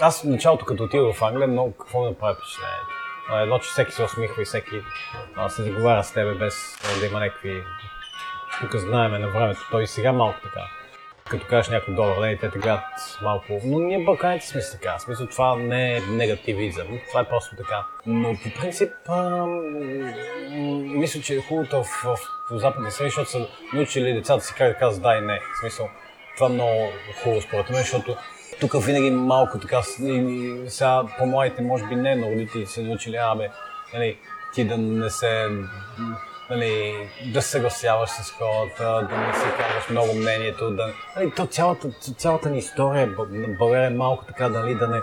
Аз в началото, като отидох в Англия, много какво ме направи впечатлението. Едно, че всеки се усмихва и всеки а, се заговаря с тебе без а, да има някакви... Тук знаеме на времето, той и сега малко така. Като кажеш някой добър ден и те те гледат малко. Но ние балканите сме си така. В смисъл това не е негативизъм, това е просто така. Но по принцип, а, мисля, че е хубавото в, в, в западния свят, защото са научили децата си как да казват да и не. В смисъл, това е много хубаво според мен, защото тук винаги малко така, сега по-младите може би не, но родителите са научили, абе, нали, ти да не се, нали, да се съгласяваш с хората, да не си казваш много мнението, да, нали, то цялата, цялата ни история България е малко така, нали, да не,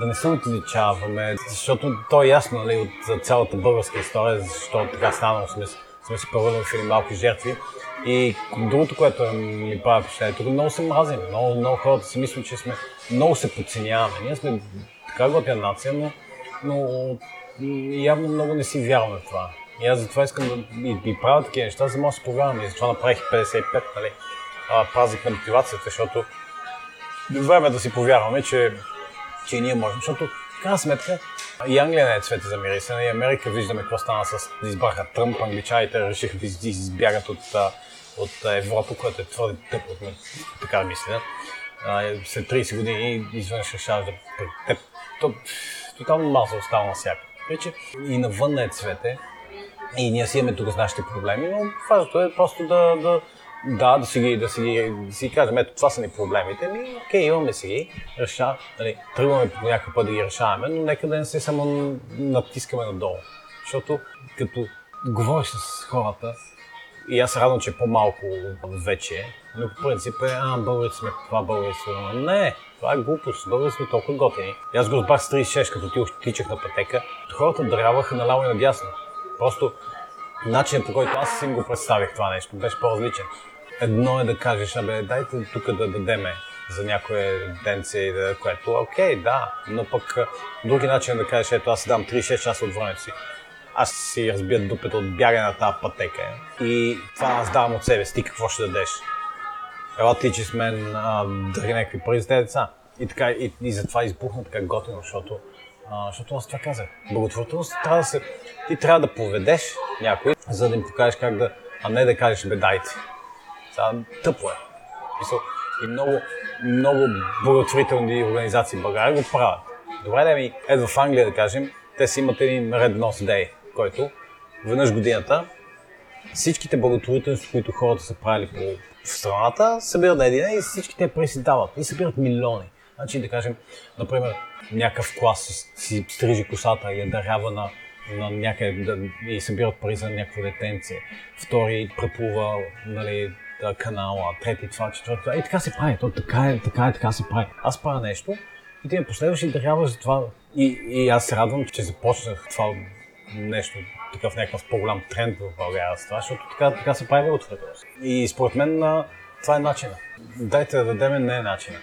да не се отличаваме, защото то е ясно, нали, от цялата българска история, защо така станало сме, сме се превърнали в едни малки жертви. И другото, което ми прави впечатление, тук много се мразим, много, много хората си мислят, че сме, много се подценяваме. Ние сме така готина нация, но, но явно много не си вярваме в това. И аз затова искам да и, и правя такива неща, за да мога да се повярвам. И затова направих 55, нали, празник на мотивацията, защото време е да си повярваме, че, че ние можем. Защото, крайна сметка, и Англия не е цвете за мирисане, и Америка виждаме какво стана с избраха Тръмп, англичаните решиха да из- избягат от, от Европа, което е твърде тъпо, така мисля. А, е, след 30 години изведнъж решаваш да... Те, то, тотално маса остава навсякъде. Вече и навън не е цвете, и ние си имаме тук с нашите проблеми, но важното е просто да, да, да, да си ги, да си, да си кажем, ето това са ни проблемите, ми, окей, имаме си ги, реша, нали, тръгваме по някакъв път да ги решаваме, но нека да не се само натискаме надолу. Защото като говориш с хората, и аз се радвам, че е по-малко вече, но по принцип е, а, българите сме това, българите сме. Не, това е глупост, българите сме толкова готини. И аз го разбрах с 36, като ти тичах на пътека, хората дряваха наляво и надясно. Просто начинът по който аз си го представих това нещо беше по-различен. Едно е да кажеш, абе, дайте тук да дадеме за някое денце, и да, което, окей, да, но пък други начин е да кажеш, ето аз си дам 36 часа от времето си. Аз си разбия дупето от бягане на тази пътека и това аз давам от себе си, ти какво ще дадеш? Ела ти, че с мен а, държи някакви пари за тези деца. И, така, и, и затова избухна така готино, защото, а, защото аз това казах. Благотворителност трябва да се... Ти трябва да поведеш някой, за да им покажеш как да... А не да кажеш, бе, дайте. Сега, тъпо е. И много, много благотворителни организации в България го правят. Добре да ми, ето в Англия да кажем, те си имат един Red Nose Day, който веднъж годината всичките благотворителности, които хората са правили по в страната, събират на един и всички те пари си дават и събират милиони. Значи да кажем, например, някакъв клас си стрижи косата и я дарява на, на някъде да, и събират пари за някакво детенце. Втори преплува нали, да, канала, трети това, четвърти това. И така се прави. То така е, така е, така се прави. Аз правя нещо и ти ме последваш и даряваш за това. И, и аз се радвам, че започнах това нещо, такъв някакъв по-голям тренд в България с това, защото така, така се прави благотворителност. И според мен това е начина. Дайте да дадем не е начина.